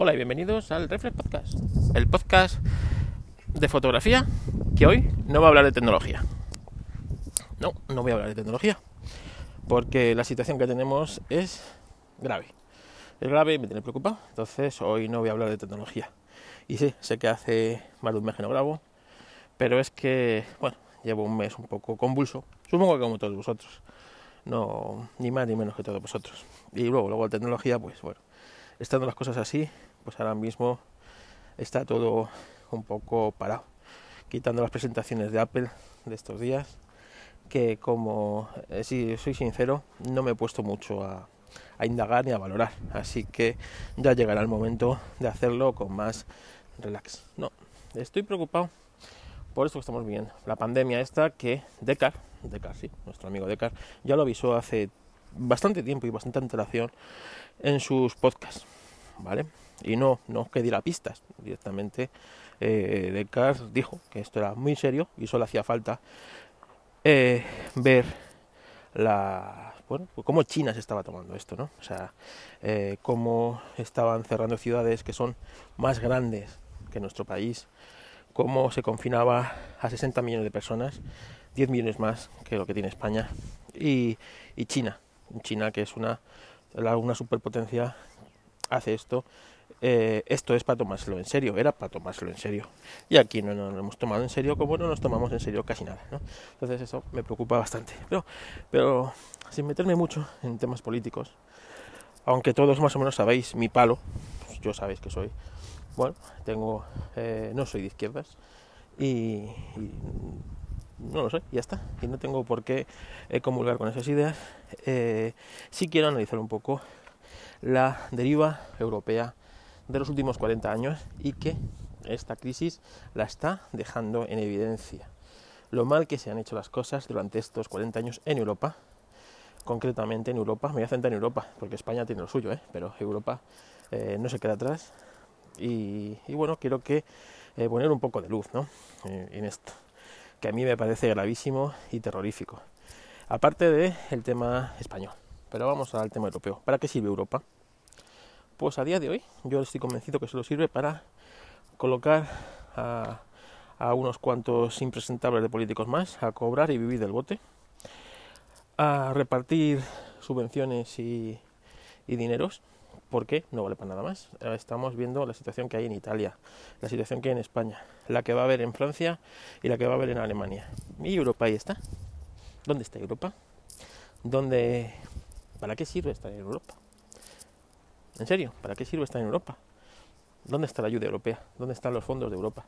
Hola y bienvenidos al Reflex Podcast, el podcast de fotografía que hoy no va a hablar de tecnología. No, no voy a hablar de tecnología, porque la situación que tenemos es grave. Es grave y me tiene preocupado, entonces hoy no voy a hablar de tecnología. Y sí, sé que hace más de un mes que no grabo, pero es que, bueno, llevo un mes un poco convulso, supongo que como todos vosotros, no, ni más ni menos que todos vosotros. Y luego, luego la tecnología, pues bueno, estando las cosas así, pues ahora mismo está todo un poco parado. Quitando las presentaciones de Apple de estos días, que como, eh, si soy sincero, no me he puesto mucho a, indagar ni a valorar. Así que ya llegará el momento de hacerlo con más relax. No, estoy preocupado por esto que estamos viviendo. La pandemia esta que Decar, Decar sí, nuestro amigo Decar, ya lo avisó hace bastante tiempo y bastante antelación en sus podcasts, ¿vale? Y no, no que diera pistas. Directamente eh, Descartes dijo que esto era muy serio y solo hacía falta eh, ver la bueno, pues cómo China se estaba tomando esto, ¿no? O sea, eh, cómo estaban cerrando ciudades que son más grandes que nuestro país, cómo se confinaba a 60 millones de personas, 10 millones más que lo que tiene España, y, y China, China que es una, una superpotencia, hace esto eh, esto es para tomárselo en serio, era para tomárselo en serio. Y aquí no, nos lo hemos tomado en serio como no nos tomamos en serio casi nada. Entonces eso me preocupa bastante. Pero, pero sin meterme mucho en temas políticos, aunque todos más o menos sabéis mi palo, pues yo sabéis que soy, bueno, tengo, eh, no soy de izquierdas y, no lo sé, ya está. Y no tengo por qué eh, comulgar con esas ideas. Eh, sí quiero analizar un poco la deriva europea de los últimos 40 años y que esta crisis la está dejando en evidencia. Lo mal que se han hecho las cosas durante estos 40 años en Europa, concretamente en Europa, me voy a centrar en Europa, porque España tiene lo suyo, ¿eh? pero Europa eh, no se queda atrás. Y, bueno, quiero que eh, poner un poco de luz ¿no? en esto, que a mí me parece gravísimo y terrorífico. Aparte del tema español, pero vamos al tema europeo. ¿Para qué sirve Europa? Pues a día de hoy yo estoy convencido que solo sirve para colocar a, unos cuantos impresentables de políticos más a cobrar y vivir del bote, a repartir subvenciones y, dineros, porque no vale para nada más. Estamos viendo la situación que hay en Italia, la situación que hay en España, la que va a haber en Francia y la que va a haber en Alemania. Y Europa ahí está. ¿Dónde está Europa? ¿Dónde... ¿Para qué sirve estar en Europa? En serio, ¿para qué sirve estar en Europa? ¿Dónde está la ayuda europea? ¿Dónde están los fondos de Europa?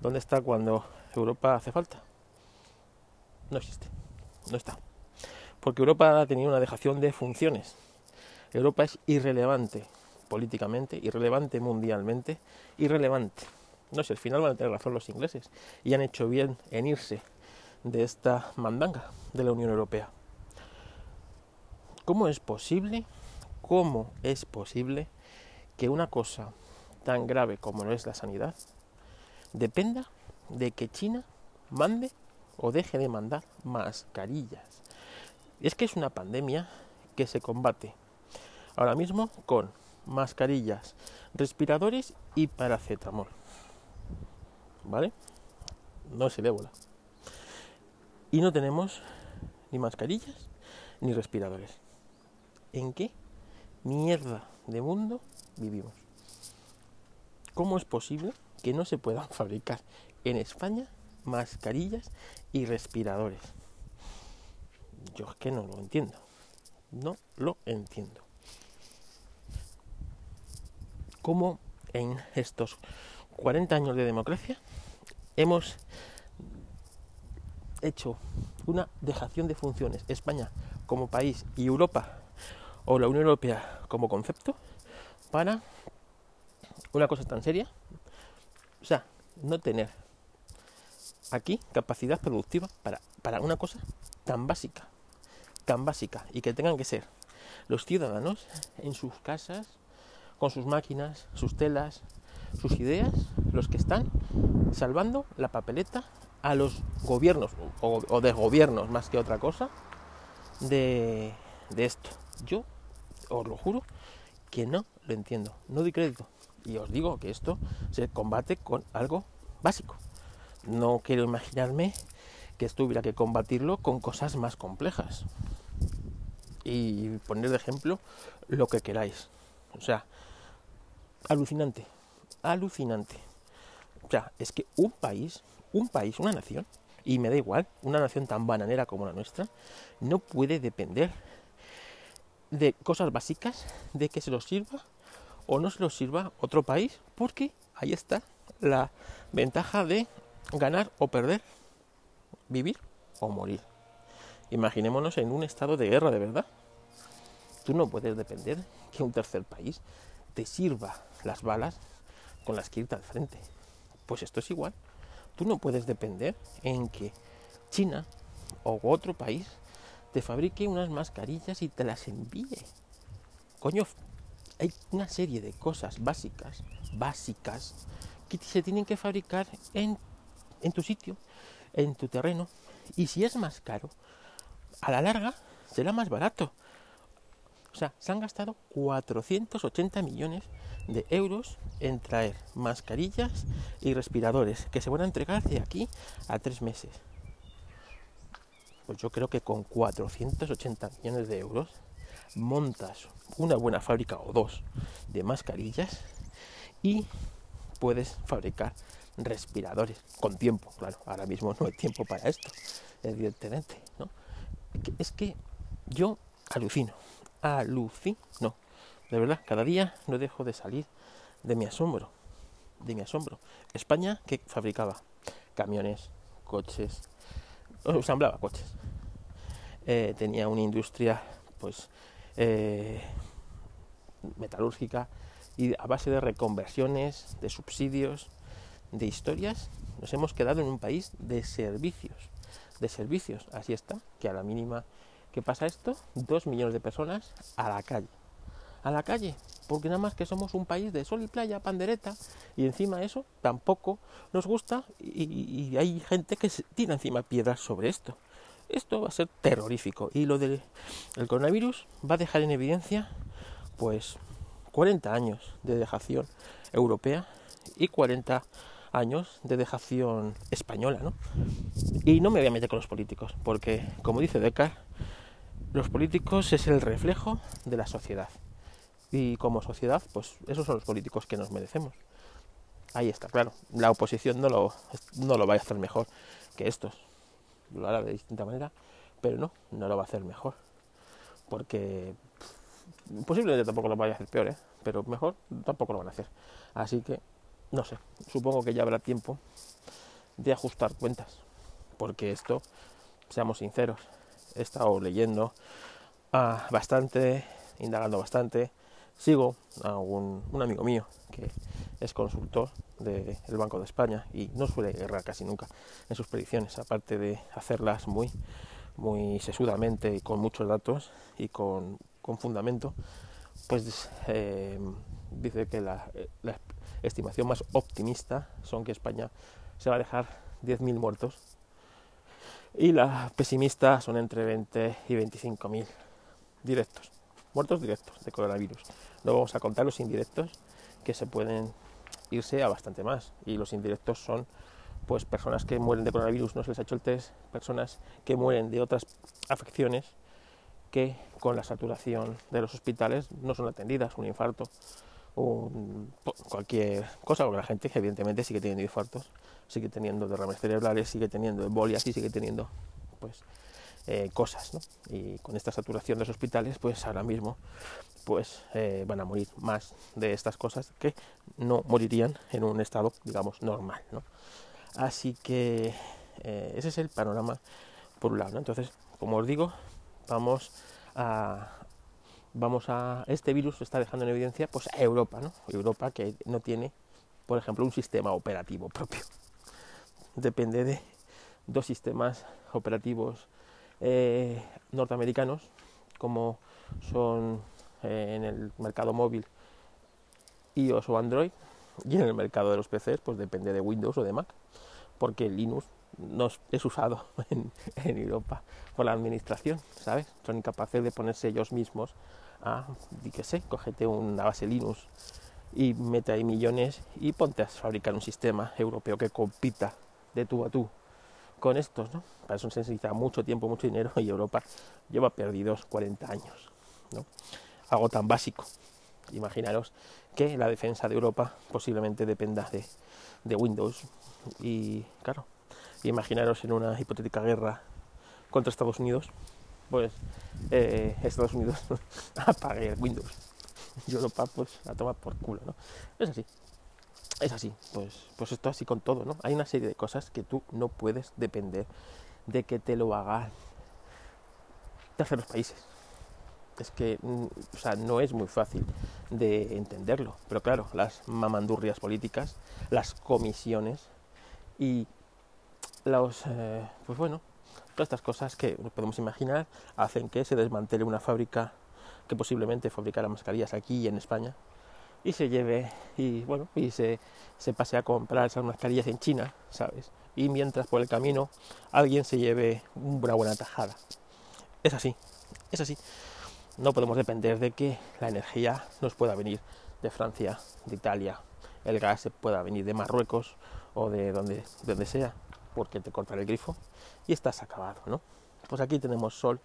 ¿Dónde está cuando Europa hace falta? No existe, no está. Porque Europa ha tenido una dejación de funciones. Europa es irrelevante políticamente, irrelevante mundialmente, irrelevante. No sé, al final van a tener razón los ingleses y han hecho bien en irse de esta mandanga de la Unión Europea. ¿Cómo es posible ¿Cómo es posible que una cosa tan grave como lo es la sanidad dependa de que China mande o deje de mandar mascarillas? Es que es una pandemia que se combate ahora mismo con mascarillas, respiradores y paracetamol. ¿Vale? No es el ébola. Y no tenemos ni mascarillas ni respiradores. ¿En qué mierda de mundo vivimos. ¿Cómo es posible que no se puedan fabricar en España mascarillas y respiradores? Yo es que no lo entiendo. No lo entiendo. ¿Cómo en estos 40 años de democracia hemos hecho una dejación de funciones España como país y Europa o la Unión Europea como concepto para una cosa tan seria. O sea, no tener aquí capacidad productiva para, para una cosa tan básica, tan básica, y que tengan que ser los ciudadanos en sus casas, con sus máquinas, sus telas, sus ideas, los que están salvando la papeleta a los gobiernos, o, o de gobiernos más que otra cosa, de, de esto. Yo os lo juro que no lo entiendo, no doy crédito. Y os digo que esto se combate con algo básico. No quiero imaginarme que esto hubiera que combatirlo con cosas más complejas. Y poner de ejemplo lo que queráis. O sea, alucinante, alucinante. O sea, es que un país, un país, una nación, y me da igual, una nación tan bananera como la nuestra, no puede depender de cosas básicas, de que se los sirva o no se los sirva otro país, porque ahí está la ventaja de ganar o perder, vivir o morir. Imaginémonos en un estado de guerra de verdad. Tú no puedes depender que un tercer país te sirva las balas con las que irte al frente. Pues esto es igual. Tú no puedes depender en que China o otro país te fabrique unas mascarillas y te las envíe. Coño, hay una serie de cosas básicas, básicas, que se tienen que fabricar en, en tu sitio, en tu terreno. Y si es más caro, a la larga será más barato. O sea, se han gastado 480 millones de euros en traer mascarillas y respiradores que se van a entregar de aquí a tres meses. Pues yo creo que con 480 millones de euros montas una buena fábrica o dos de mascarillas y puedes fabricar respiradores con tiempo. Claro, ahora mismo no hay tiempo para esto, evidentemente. ¿no? Es que yo alucino, alucino. De verdad, cada día no dejo de salir de mi asombro, de mi asombro. España que fabricaba camiones, coches, ensamblaba coches. Eh, tenía una industria, pues, eh, metalúrgica y a base de reconversiones, de subsidios, de historias, nos hemos quedado en un país de servicios, de servicios. Así está, que a la mínima que pasa esto, dos millones de personas a la calle. A la calle, porque nada más que somos un país de sol y playa, pandereta, y encima eso tampoco nos gusta y, hay gente que se tira encima piedras sobre esto. Esto va a ser terrorífico y lo del el coronavirus va a dejar en evidencia pues 40 años de dejación europea y 40 años de dejación española, ¿no? Y no me voy a meter con los políticos, porque como dice Descartes, los políticos es el reflejo de la sociedad. Y como sociedad, pues esos son los políticos que nos merecemos. Ahí está, claro. La oposición no lo, no lo va a hacer mejor que estos. Lo hará de distinta manera, pero no, no lo va a hacer mejor. Porque posiblemente tampoco lo vaya a hacer peor, ¿eh? pero mejor tampoco lo van a hacer. Así que, no sé, supongo que ya habrá tiempo de ajustar cuentas. Porque esto, seamos sinceros, he estado leyendo ah, bastante, indagando bastante sigo a un, amigo mío que es consultor del Banco de España y no suele errar casi nunca en sus predicciones, aparte de hacerlas muy, muy sesudamente y con muchos datos y con, fundamento, pues eh, dice que la, la, estimación más optimista son que España se va a dejar 10.000 muertos y la pesimista son entre 20 y 25.000 directos muertos directos de coronavirus. No vamos a contar los indirectos que se pueden irse a bastante más. Y los indirectos son pues personas que mueren de coronavirus, no se les ha hecho el test, personas que mueren de otras afecciones que con la saturación de los hospitales no son atendidas, un infarto, un, cualquier cosa, porque la gente evidentemente sigue teniendo infartos, sigue teniendo derrames cerebrales, sigue teniendo embolias y sigue teniendo pues eh, cosas. Y con esta saturación de los hospitales, pues ahora mismo pues eh, van a morir más de estas cosas que no morirían en un estado, digamos, normal, ¿no? Así que eh, ese es el panorama por un lado. Entonces, como os digo, vamos a vamos a este virus está dejando en evidencia pues a Europa, ¿no? Europa que no tiene, por ejemplo, un sistema operativo propio. Depende de dos sistemas operativos eh, norteamericanos, como son eh, en el mercado móvil iOS o Android, y en el mercado de los PCs, pues depende de Windows o de Mac, porque Linux no es usado en, Europa por la administración, ¿sabes? Son incapaces de ponerse ellos mismos a, que sé, cógete una base Linux y mete ahí millones y ponte a fabricar un sistema europeo que compita de tú a tú con estos, ¿no? Para eso se necesita mucho tiempo, mucho dinero y Europa lleva perdidos 40 años, ¿no? Algo tan básico. Imaginaros que la defensa de Europa posiblemente dependa de, de Windows y, claro, imaginaros en una hipotética guerra contra Estados Unidos, pues eh, Estados Unidos apague el Windows y Europa pues a tomar por culo, ¿no? Es así, es así, pues, pues esto así con todo, ¿no? Hay una serie de cosas que tú no puedes depender de que te lo hagan terceros países. Es que, mm, o sea, no es muy fácil de entenderlo, pero claro, las mamandurrias políticas, las comisiones y los, eh, pues bueno, todas estas cosas que podemos imaginar hacen que se desmantele una fábrica que posiblemente fabricara mascarillas aquí en España y se lleve y bueno y se, se pase a comprar esas mascarillas en China, ¿sabes? Y mientras por el camino alguien se lleve una buena tajada. Es así, es así. No podemos depender de que la energía nos pueda venir de Francia, de Italia, el gas se pueda venir de Marruecos o de donde, de donde sea, porque te cortan el grifo y estás acabado, ¿no? Pues aquí tenemos sol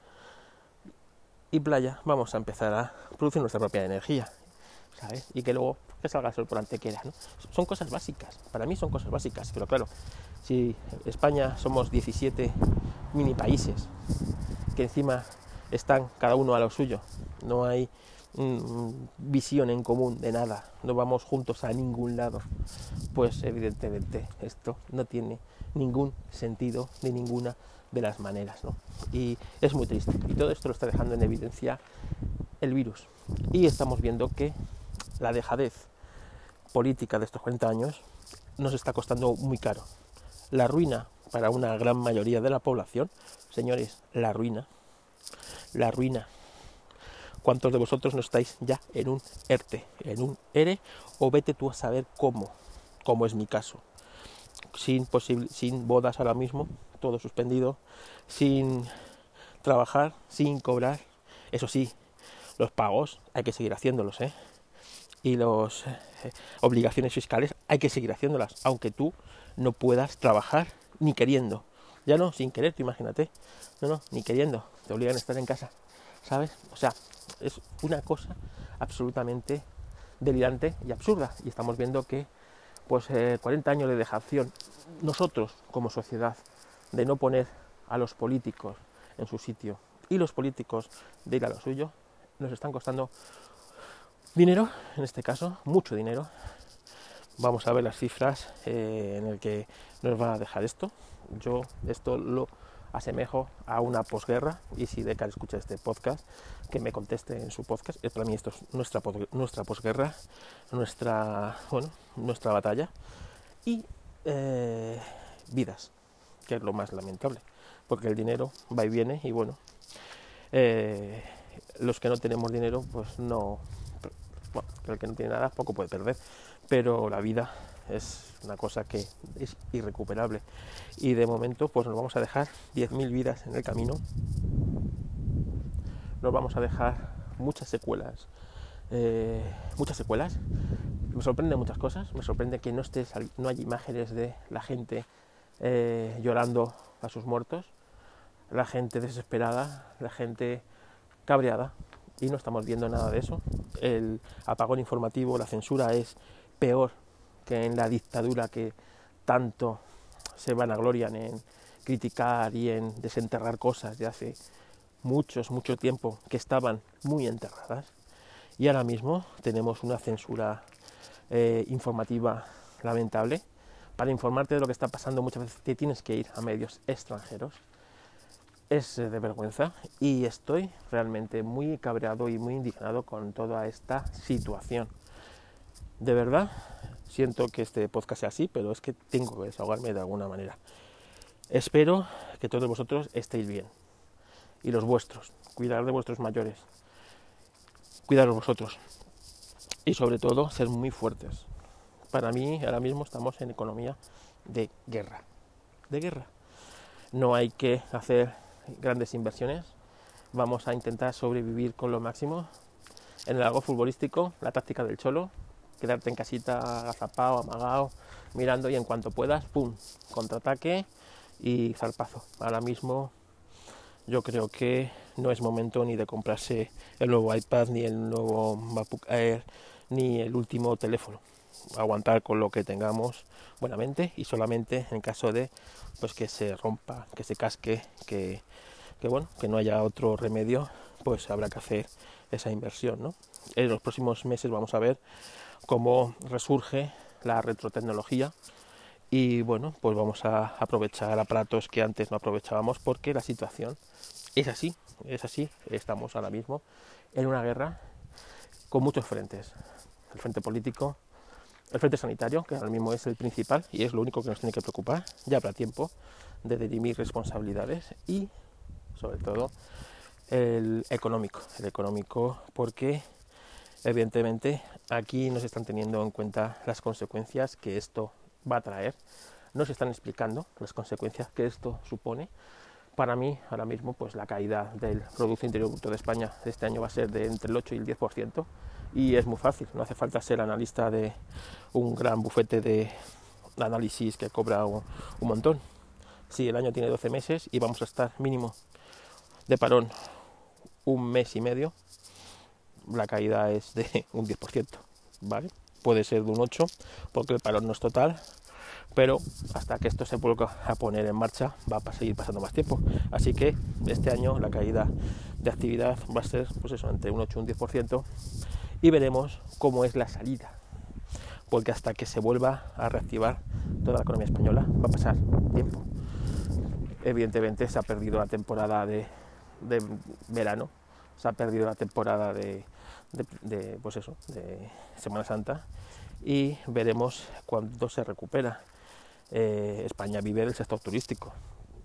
y playa, vamos a empezar a producir nuestra propia energía Y que luego que salga el sol por antequera, ¿no? Son cosas básicas, para mí son cosas básicas, pero claro, si España somos 17 mini países que encima están cada uno a lo suyo, no hay mm, visión en común de nada, no vamos juntos a ningún lado, pues evidentemente esto no tiene ningún sentido de ninguna de las maneras, ¿no? Y es muy triste. Y todo esto lo está dejando en evidencia el virus. Y estamos viendo que la dejadez política de estos 40 años nos está costando muy caro. La ruina para una gran mayoría de la población, señores, la ruina, la ruina. ¿Cuántos de vosotros no estáis ya en un ERTE, en un ERE o vete tú a saber cómo, como es mi caso? Sin, posible, sin bodas ahora mismo, todo suspendido, sin trabajar, sin cobrar. Eso sí, los pagos hay que seguir haciéndolos, ¿eh? Y las eh, obligaciones fiscales hay que seguir haciéndolas, aunque tú no puedas trabajar ni queriendo. Ya no, sin querer, imagínate. No, no, ni queriendo. Te obligan a estar en casa. ¿Sabes? O sea, es una cosa absolutamente delirante y absurda. Y estamos viendo que, pues, 40 eh, años de dejación, nosotros como sociedad, de no poner a los políticos en su sitio y los políticos de ir a lo suyo, nos están costando Dinero, en este caso, mucho dinero. Vamos a ver las cifras eh, en el que nos va a dejar esto. Yo esto lo asemejo a una posguerra y si Decar escucha este podcast, que me conteste en su podcast. Para mí esto es nuestra, nuestra posguerra, nuestra, bueno, nuestra batalla y eh, vidas, que es lo más lamentable, porque el dinero va y viene y bueno, eh, los que no tenemos dinero pues no bueno, el que no tiene nada poco puede perder, pero la vida es una cosa que es irrecuperable. Y de momento, pues nos vamos a dejar 10.000 vidas en el camino, nos vamos a dejar muchas secuelas, eh, muchas secuelas. Me sorprende muchas cosas, me sorprende que no, estés, no haya imágenes de la gente eh, llorando a sus muertos, la gente desesperada, la gente cabreada, y no estamos viendo nada de eso. El apagón informativo, la censura es peor que en la dictadura que tanto se vanaglorian en criticar y en desenterrar cosas de hace muchos, mucho tiempo que estaban muy enterradas. Y ahora mismo tenemos una censura eh, informativa lamentable. Para informarte de lo que está pasando muchas veces te tienes que ir a medios extranjeros es de vergüenza y estoy realmente muy cabreado y muy indignado con toda esta situación. De verdad, siento que este podcast sea así, pero es que tengo que desahogarme de alguna manera. Espero que todos vosotros estéis bien y los vuestros, cuidar de vuestros mayores, cuidaros vosotros y sobre todo ser muy fuertes. Para mí ahora mismo estamos en economía de guerra, de guerra. No hay que hacer grandes inversiones. Vamos a intentar sobrevivir con lo máximo. En el algo futbolístico, la táctica del cholo, quedarte en casita agazapado, amagado, mirando y en cuanto puedas, ¡pum!, contraataque y zarpazo. Ahora mismo yo creo que no es momento ni de comprarse el nuevo iPad, ni el nuevo MacBook Air, ni el último teléfono. Aguantar con lo que tengamos buenamente y solamente en caso de pues que se rompa, que se casque, que, que bueno, que no haya otro remedio, pues habrá que hacer esa inversión, ¿no? En los próximos meses vamos a ver cómo resurge la retrotecnología y bueno, pues vamos a aprovechar aparatos que antes no aprovechábamos porque la situación es así, es así, estamos ahora mismo en una guerra con muchos frentes. El frente político, el frente sanitario, que ahora mismo es el principal y es lo único que nos tiene que preocupar, ya habrá tiempo de dirimir responsabilidades y sobre todo el económico, el económico porque evidentemente aquí no se están teniendo en cuenta las consecuencias que esto va a traer, no se están explicando las consecuencias que esto supone. Para mí, ahora mismo, pues la caída del Producto Interior Bruto de España este año va a ser de entre el 8 y el 10%, y es muy fácil, no hace falta ser analista de un gran bufete de análisis que cobra un, montón. Si el año tiene 12 meses y vamos a estar mínimo de parón un mes y medio, la caída es de un 10%, ¿vale? Puede ser de un 8 porque el parón no es total, pero hasta que esto se vuelva a poner en marcha va a seguir pasando más tiempo. Así que este año la caída de actividad va a ser, pues eso, entre un 8 y un 10% y veremos cómo es la salida. Porque hasta que se vuelva a reactivar toda la economía española va a pasar tiempo. Evidentemente se ha perdido la temporada de, de verano se ha perdido la temporada de, pues eso, de Semana Santa y veremos cuándo se recupera. Eh, España vive del sector turístico,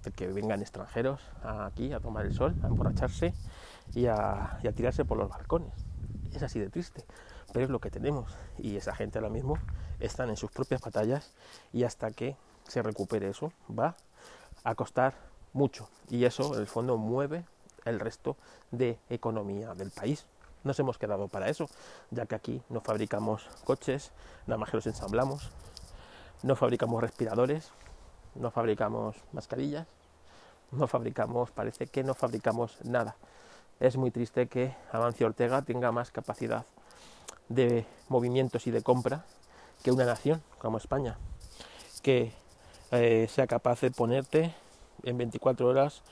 de que vengan extranjeros aquí a tomar el sol, a emborracharse y a, tirarse por los balcones. Es así de triste, pero es lo que tenemos y esa gente ahora mismo están en sus propias batallas y hasta que se recupere eso va a costar mucho y eso en el fondo mueve el resto de economía del país. Nos hemos quedado para eso, ya que aquí no fabricamos coches, nada más que los ensamblamos, no fabricamos respiradores, no fabricamos mascarillas, no fabricamos, parece que no fabricamos nada. Es muy triste que Amancio Ortega tenga más capacidad de movimientos y de compra que una nación como España, que eh, sea capaz de ponerte en 24 horas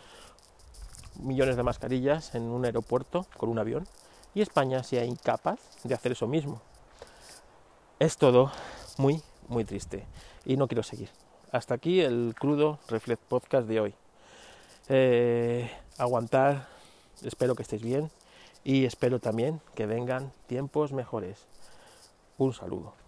millones de mascarillas en un aeropuerto con un avión y España sea incapaz de hacer eso mismo. Es todo muy, muy triste y no quiero seguir. Hasta aquí el crudo Reflect Podcast de hoy. Eh, aguantar, espero que estéis bien y espero también que vengan tiempos mejores. Un saludo.